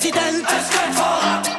president.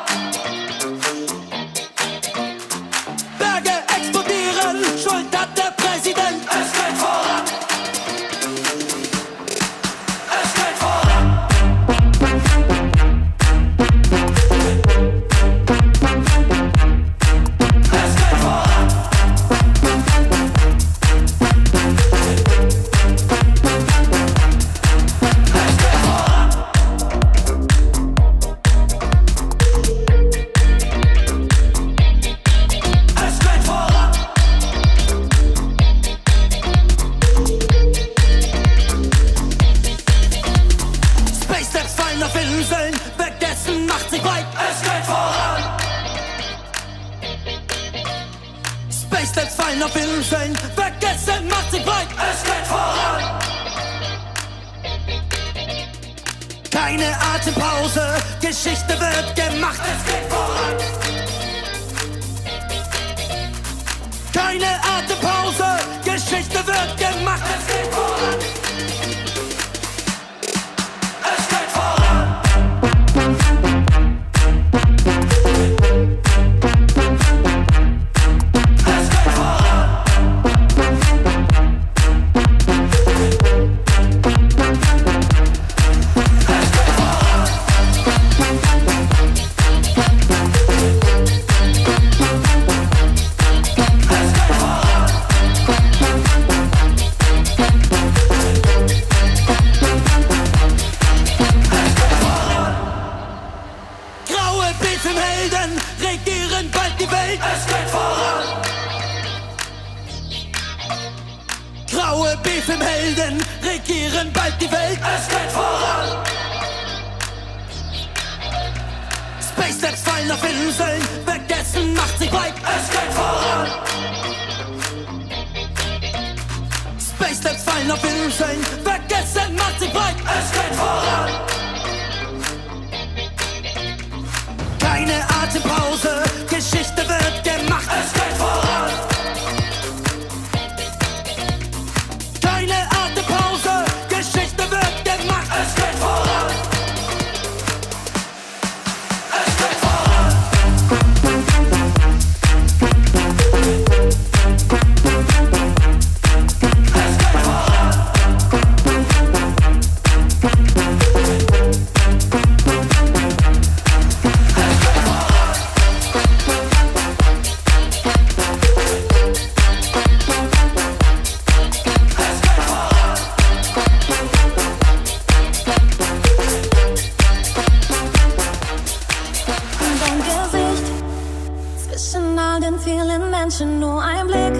Zwischen all den vielen Menschen nur ein Blick.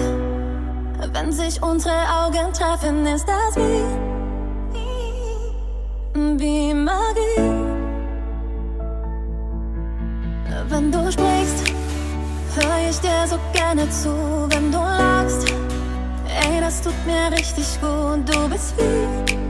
Wenn sich unsere Augen treffen, ist das wie, wie Magie. Wenn du sprichst, höre ich dir so gerne zu. Wenn du lachst, ey, das tut mir richtig gut. Du bist wie.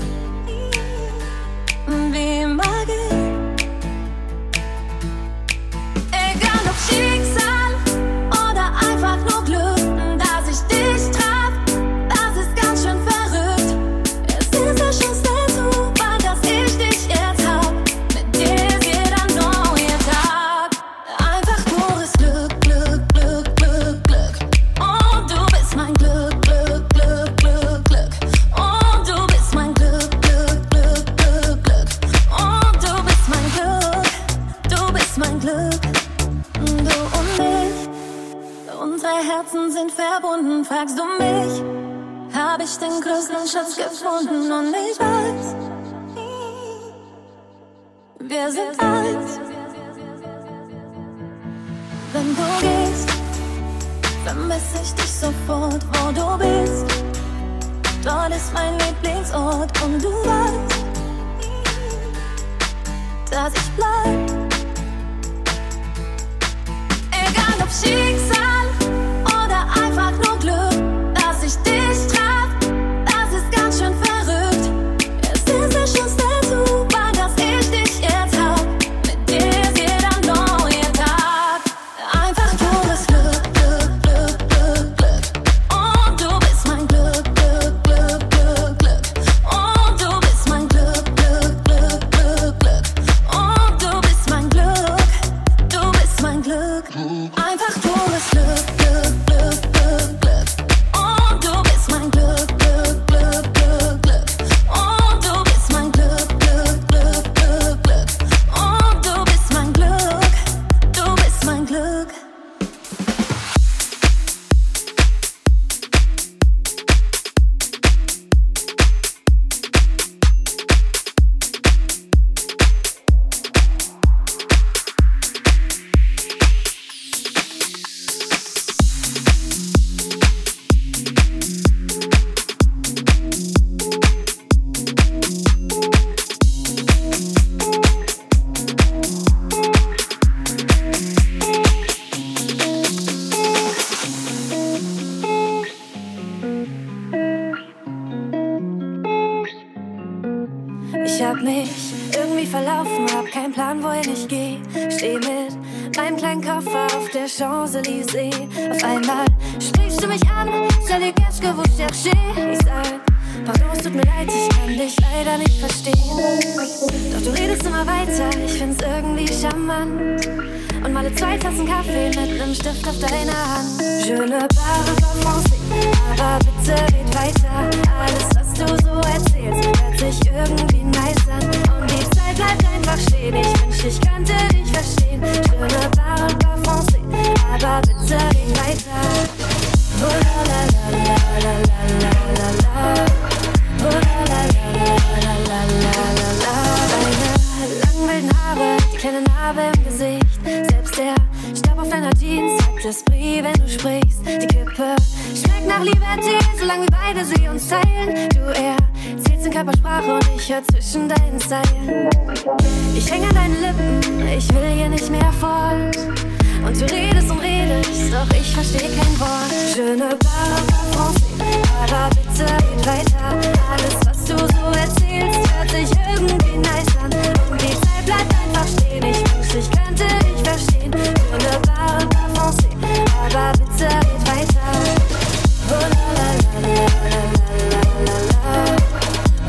wir sind alt. Wenn du gehst, vermisse ich dich sofort, wo du bist. Dort ist mein Lieblingsort und du weißt, dass ich bleib. Egal ob Ski wirklich charmant. Und male zwei Tassen Kaffee mit einem Stift auf deiner Hand. Schöne ne parle aber bitte red weiter. Alles, was du so erzählst, hört sich irgendwie nice an. Und die Zeit bleibt einfach stehen. Ich wünsch, ich könnte dich verstehen. Schöne ne parle aber bitte red weiter. Oh la la la la la la la la. Farbe im Gesicht. Selbst der Stab auf deiner Jeans hat Esprit, wenn du sprichst. Die Kippe schmeckt nach Liberty, solange wir beide sie uns teilen. Du erzählst in Körpersprache und ich hör zwischen deinen Zeilen. Ich hänge an deinen Lippen, ich will hier nicht mehr fort. Und du redest und redest, doch ich versteh kein Wort. Schöne Barbara aber bitte geht weiter. Alles, was was du so erzählst, hört sich irgendwie nice an. Und die Zeit bleibt einfach stehen. Ich wünschte, ich könnte dich verstehen. Wunderbar Bar und Aber bitte red weiter. Oh la la la la la la la la.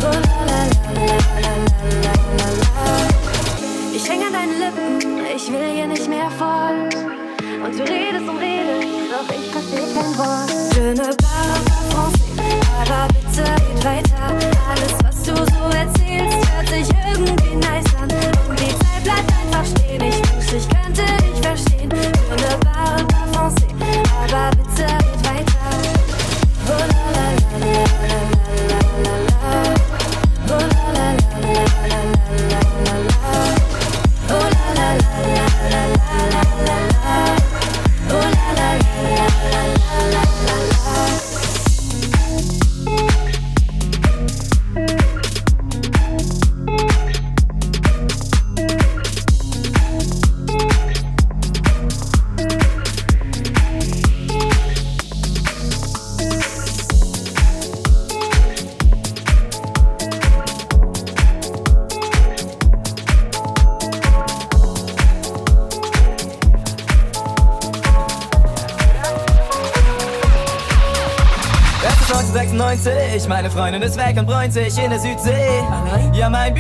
Oh la la la la la la la. Ich häng an deinen Lippen, ich will hier nicht mehr voll. Und du redest und redest, doch ich verstehe kein Wort. Schöne Bar, aber bitte geht weiter. Alles Himmelsweg und bräunt sich in der Südsee. Ja, mein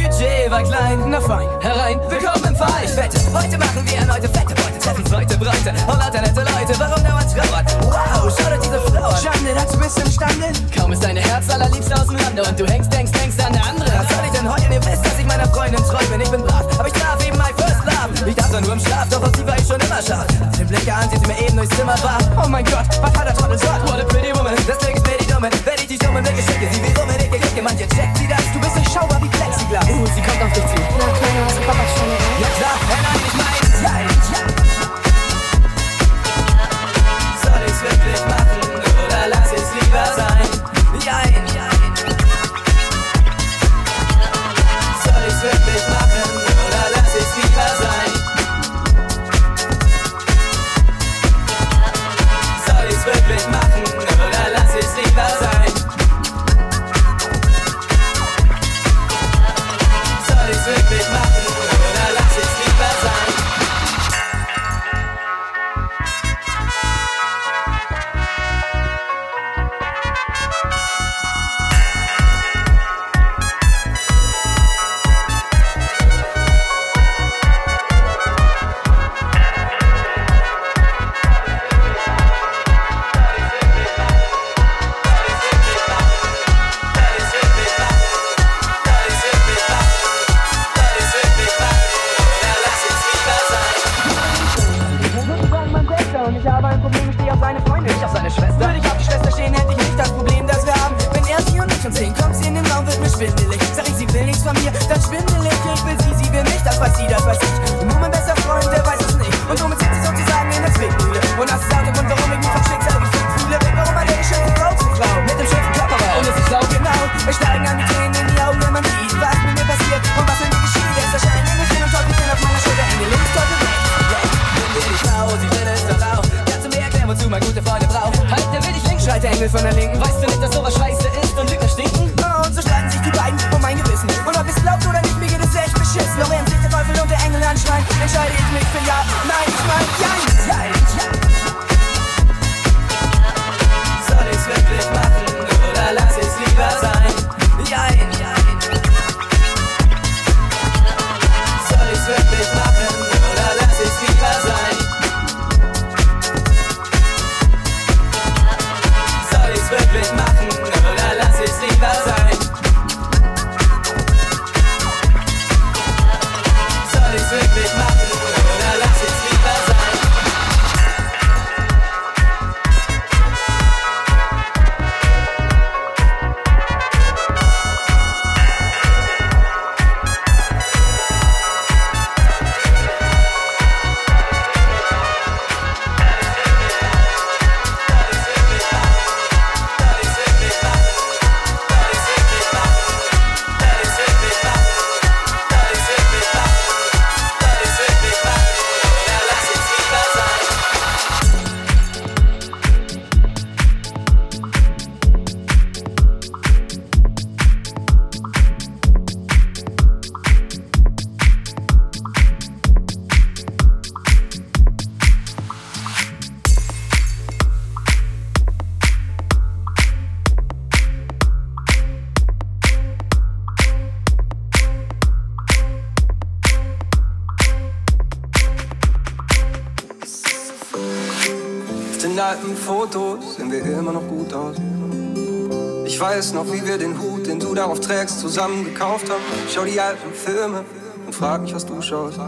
trägst, zusammen gekauft haben. Schau die alten Filme und frag mich, was du schaust.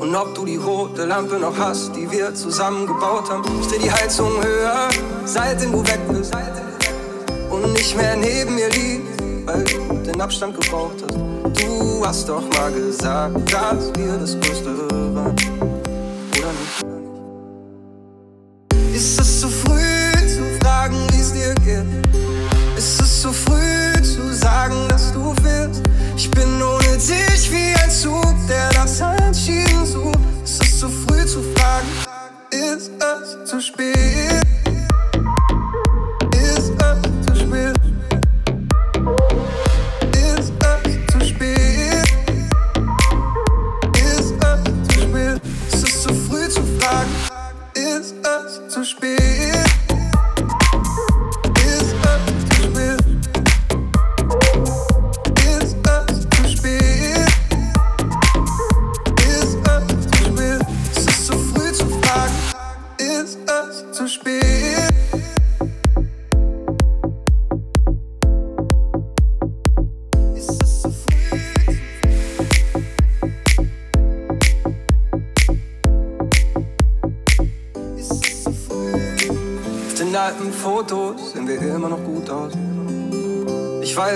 Und ob du die rote Lampe noch hast, die wir zusammen gebaut haben. Ich dreh die Heizung höher, seitdem du weg bist. Und nicht mehr neben mir liegst, weil du den Abstand gebraucht hast. Du hast doch mal gesagt, dass wir das Größte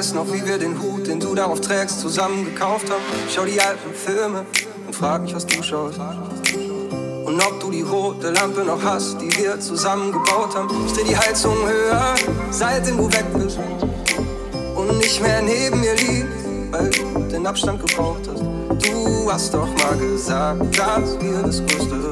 weiß noch, wie wir den Hut, den du darauf trägst, zusammen gekauft haben. Schau die alten Filme und frag mich, was du schaust. Und ob du die rote Lampe noch hast, die wir zusammen gebaut haben. Ich dreh die Heizung höher, seitdem du weg bist. Und nicht mehr neben mir liegst, weil du den Abstand gebraucht hast. Du hast doch mal gesagt, dass wir das Größte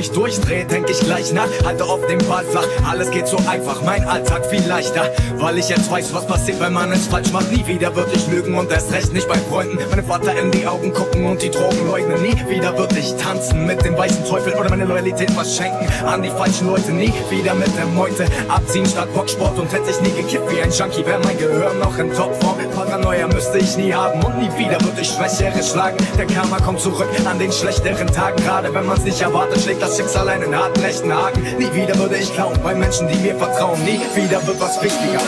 ich durchdrehe, denk ich gleich nach. Halte auf dem Ball flach, alles geht so einfach. Mein Alltag viel leichter, weil ich jetzt weiß, was passiert, wenn man es falsch macht. Nie wieder würde ich lügen und erst recht nicht bei Freunden. Meinem Vater in die Augen gucken und die Drogen leugnen. Nie wieder würde ich tanzen mit dem weißen Teufel oder meine Loyalität verschenken an die falschen Leute. Nie wieder mit der Meute abziehen statt Boxsport und hätte ich nie gekippt wie ein Junkie, wäre mein Gehör noch in Topform. Paranoia müsste ich nie haben und nie wieder würde ich Schwächere schlagen. Der Karma kommt zurück an den schlechteren Tagen. Gerade wenn man's nicht erwartet, schlägt das Schicksal einen harten, rechten Haken. Nie wieder würde ich klauen bei Menschen, die mir vertrauen. Nie wieder wird was wichtiger.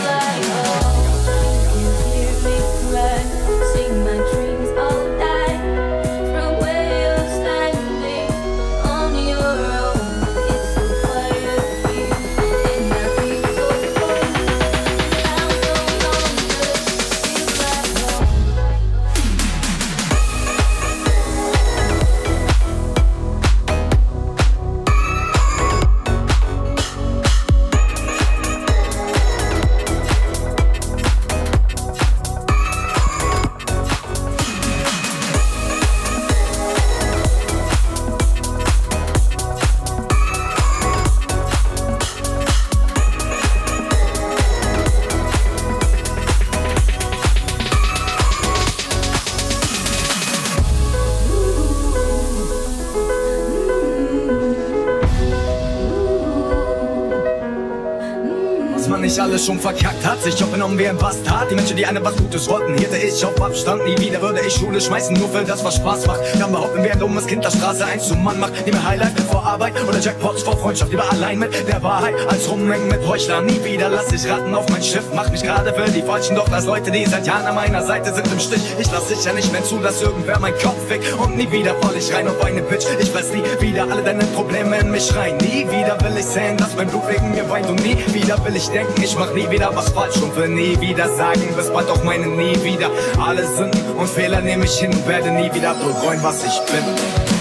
Alles schon verkackt hat. Sich aufgenommen wie ein Bastard. Die Menschen, die einem was Gutes wollten, hielt ich auf Abstand. Nie wieder würde ich Schule schmeißen, nur für das, was Spaß macht. Dann behaupten, wer ein dummes Kind der Straße eins zum Mann macht. Nehme Highlight vor Arbeit oder Jackpots vor Freundschaft. Lieber allein mit der Wahrheit als rumhängen mit Heuchlern. Nie wieder lass ich raten auf mein Schiff. Mach mich gerade für die Falschen, doch das Leute, die seit Jahren an meiner Seite sind im Stich. Ich lass sicher nicht mehr zu, dass irgendwer mein Kopf fickt. Und nie wieder fall ich rein auf eine Pitch. Ich weiß nie wieder alle deine Probleme in mich rein. Nie wieder will ich sehen, dass mein Blut wegen mir weint. Und nie wieder will ich denken, ich mach nie wieder was falsch. Und will nie wieder sagen, bis bald auch meine nie wieder. Alle Sünden und Fehler nehme ich hin und werde nie wieder bereuen, was ich bin.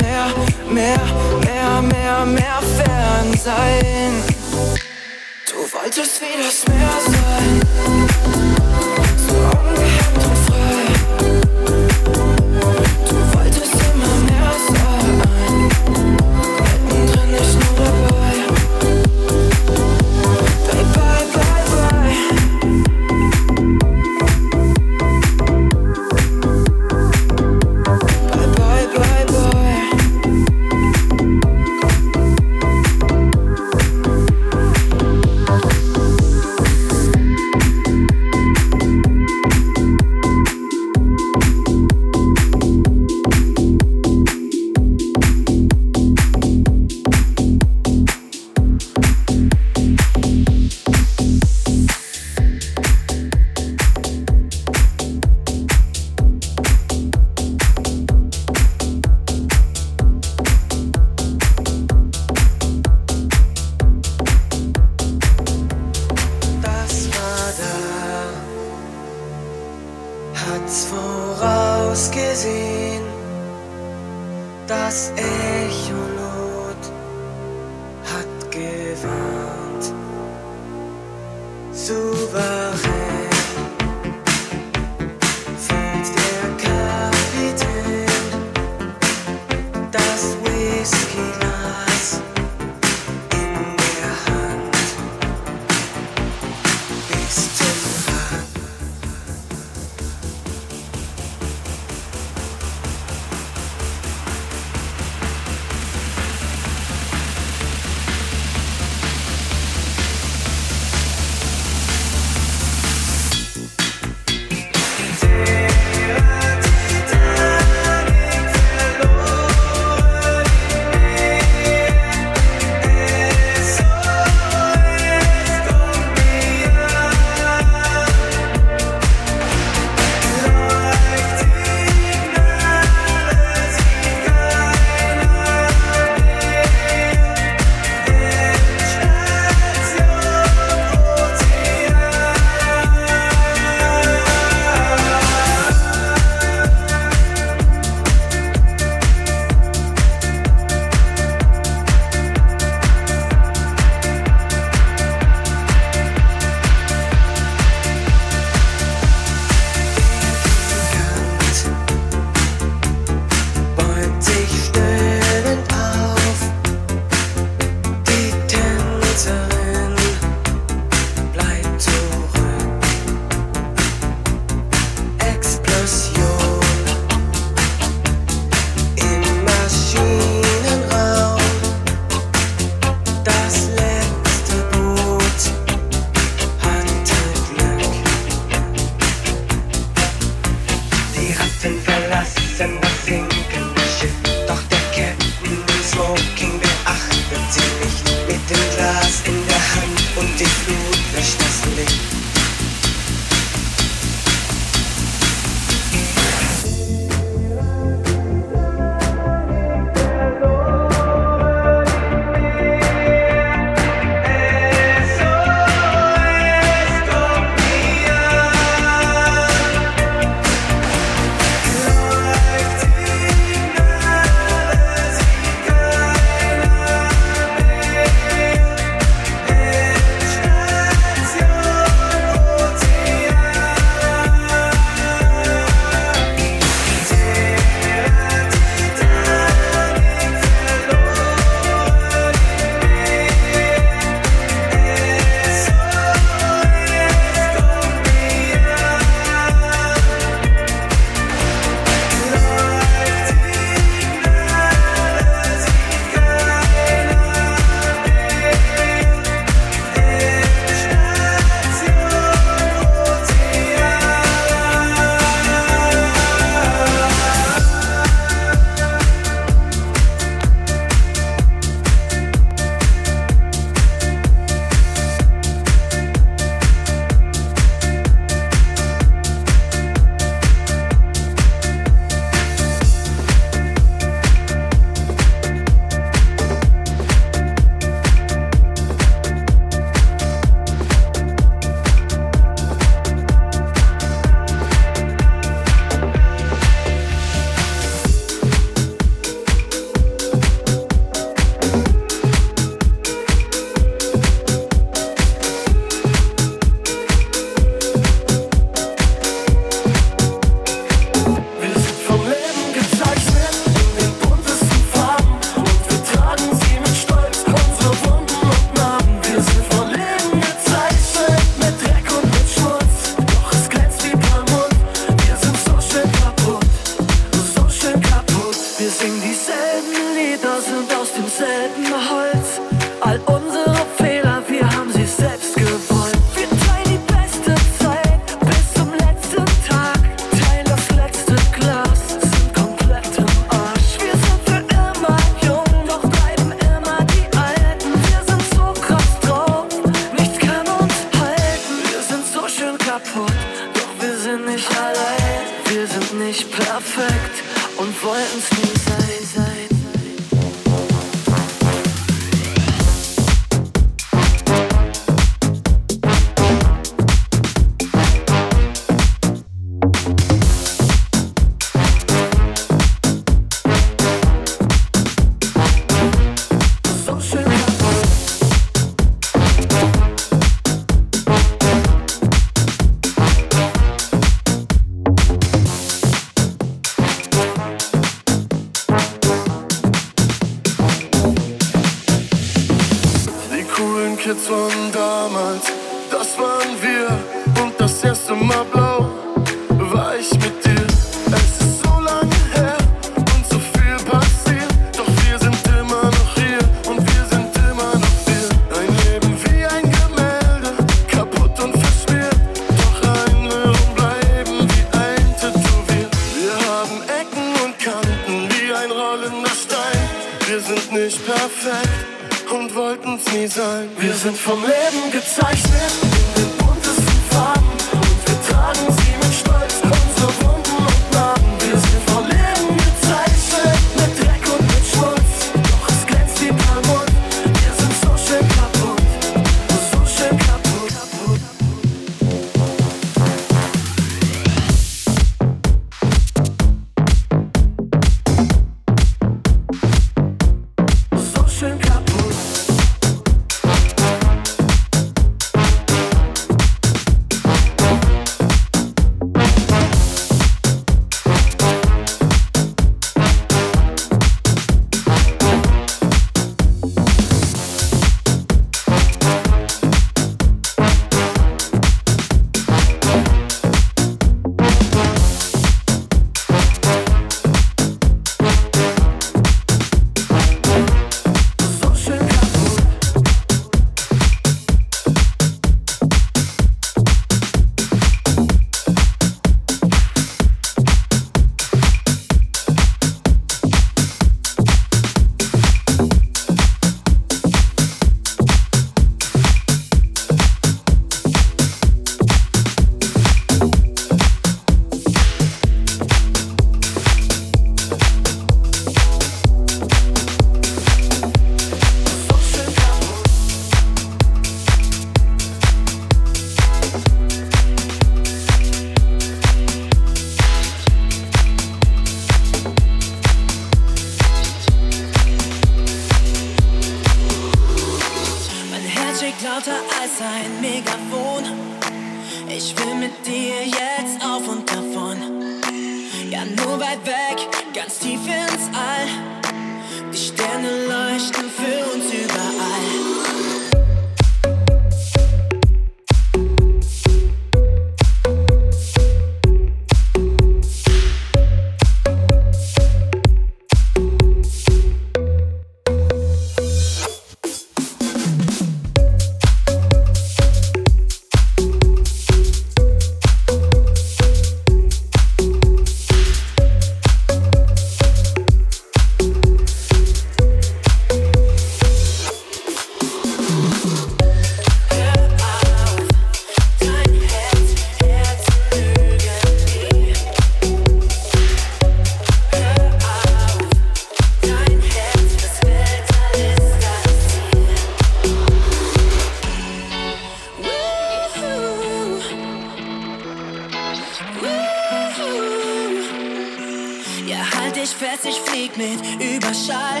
Ja, halt dich fest, ich flieg mit Überschall.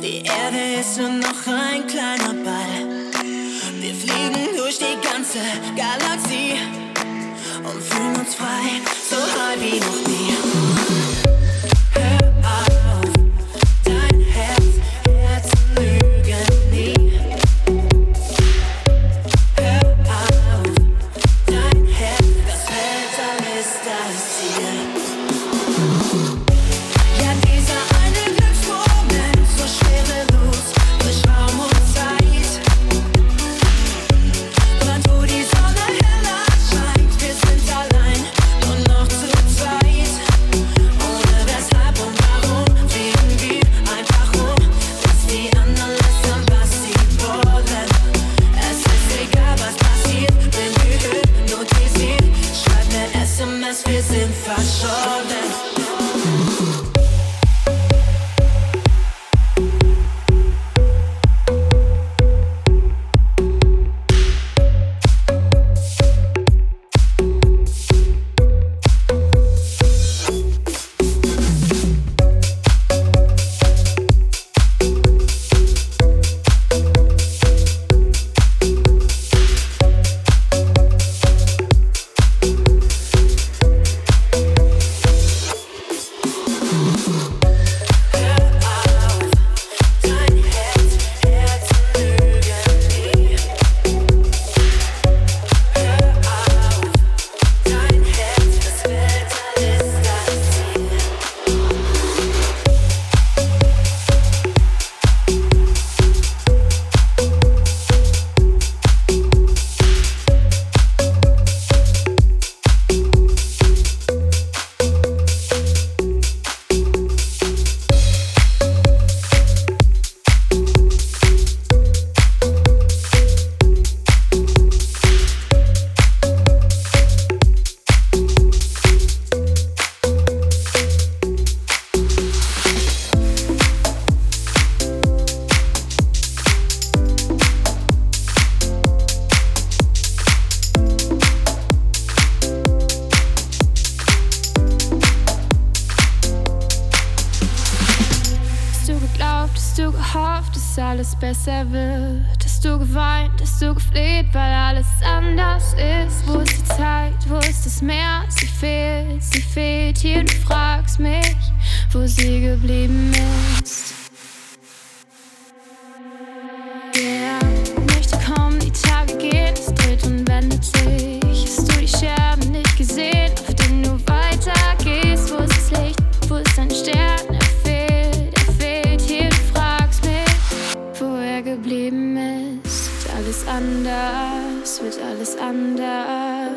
Die Erde ist nur noch ein kleiner Ball. Wir fliegen durch die ganze Galaxie und fühlen uns frei, so frei wie noch nie.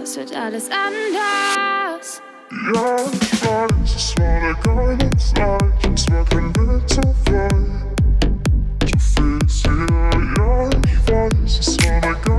das wird alles anders. Ja, ich weiß, es war der geile Zeit, es war kein Weg zu frei. Du fehlst hier, ja, ich weiß, es war der geile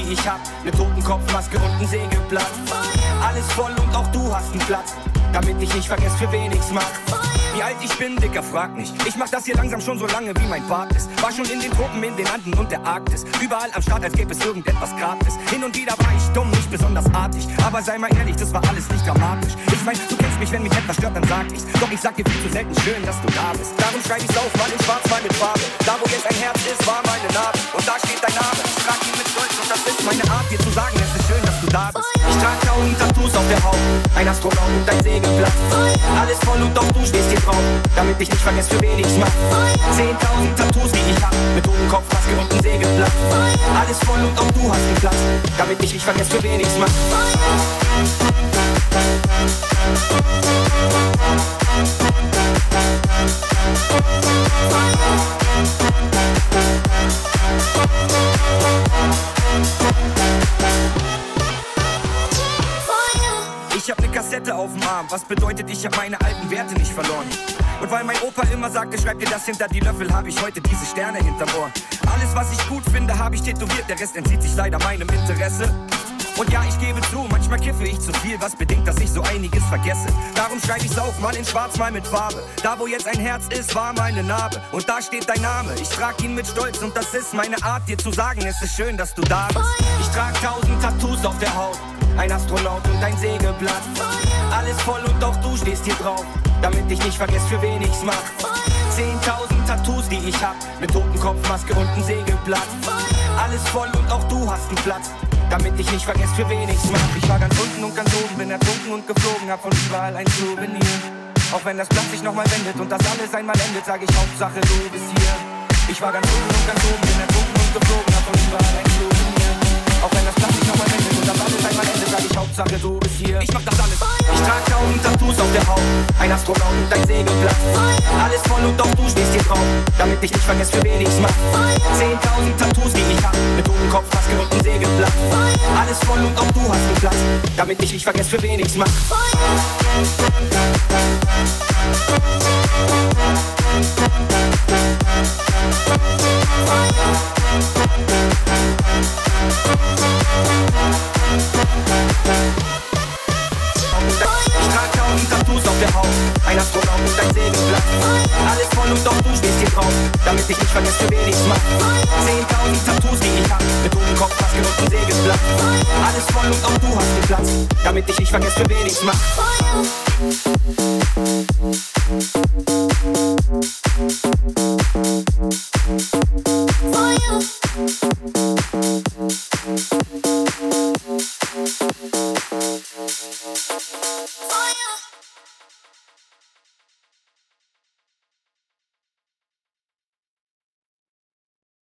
die ich hab, ne Totenkopfmaske und ein Segelblatt. Alles voll und auch du hast einen Platz, damit ich nicht vergesse, für wen ich's mach. Wie alt ich bin, Dicker, frag nicht. Ich mach das hier langsam schon so lange, wie mein Bart ist. War schon in den Tropen, in den Anden und der Arktis. Überall am Start, als gäbe es irgendetwas gratis. Hin und wieder war ich dumm, nicht besonders artig. Aber sei mal ehrlich, das war alles nicht dramatisch. Ich mein, du kennst mich, wenn mich etwas stört, dann sag ich's. Doch ich sag dir viel zu selten schön, dass du da bist. Darum schreib ich's auf, mal in schwarz, mal mit Farbe. Da, wo jetzt ein Herz ist, war meine Narbe. Und da steht dein Name. Ich trag ihn mit Stolz und das ist meine Art, dir zu sagen, es ist schön, dass du da bist. Ich trag tausend Tattoos auf der Haut. Ein Astronaut und ein Segelblatt. Alles voll und auch du stehst hier drauf. Damit ich nicht vergesse, für wen ich's mach. Zehntausend Tattoos, die ich hab. Mit Totenkopfmaske und ein Segelblatt. Alles voll und auch du hast einen Platz. Damit ich nicht vergesse, für wen ich's mach. Ich hab ne Kassette auf dem Arm, was bedeutet, ich hab meine alten Werte nicht verloren. Und weil mein Opa immer sagte, schreib dir das hinter die Löffel, hab ich heute diese Sterne hinterm Ohr. Alles, was ich gut finde, hab ich tätowiert, der Rest entzieht sich leider meinem Interesse. Und ja, ich gebe zu, manchmal kiffe ich zu viel, was bedingt, dass ich so einiges vergesse. Darum schreibe ich's auf, mal in schwarz, mal mit Farbe. Da, wo jetzt ein Herz ist, war meine Narbe. Und da steht dein Name, ich trag ihn mit Stolz und das ist meine Art, dir zu sagen, es ist schön, dass du da bist. Ich trag tausend Tattoos auf der Haut, ein Astronaut und ein Segelblatt. Alles voll und auch du stehst hier drauf, damit ich nicht vergesse, für wen ich's mach. Zehntausend Tattoos, die ich hab, mit Totenkopfmaske und ein Segelblatt. Alles voll und auch du hast einen Platz, damit ich nicht vergesse, für wen ich's mach. Ich war ganz unten und ganz oben, bin ertrunken und geflogen, hab von überall ein Souvenir. Auch wenn das Blatt sich nochmal wendet und das alles einmal endet, sag ich Hauptsache du bist hier. Ich war ganz unten und ganz oben, bin ertrunken und geflogen, hab von überall ein Souvenir. Auch wenn das Blatt nochmal wendet und das alles einmal endet, sag ich Hauptsache du bist hier. Ich mach das alles. Ich trag tausend Tattoos auf der Haut, ein Astronaut und ein Segelblatt. Alles voll und auch du stehst hier drauf, damit ich nicht vergesse, für wen ich's mach. Zehntausend Tattoos, die ich hab, mit Totenkopfmaske und ein Segelblatt. Alles voll und auch du hast einen Platz, damit ich nicht vergesse, für wen ich's mach. Alles voll und auch du hast den Platz, damit ich nicht vergesse, für wen ich's mach. For you.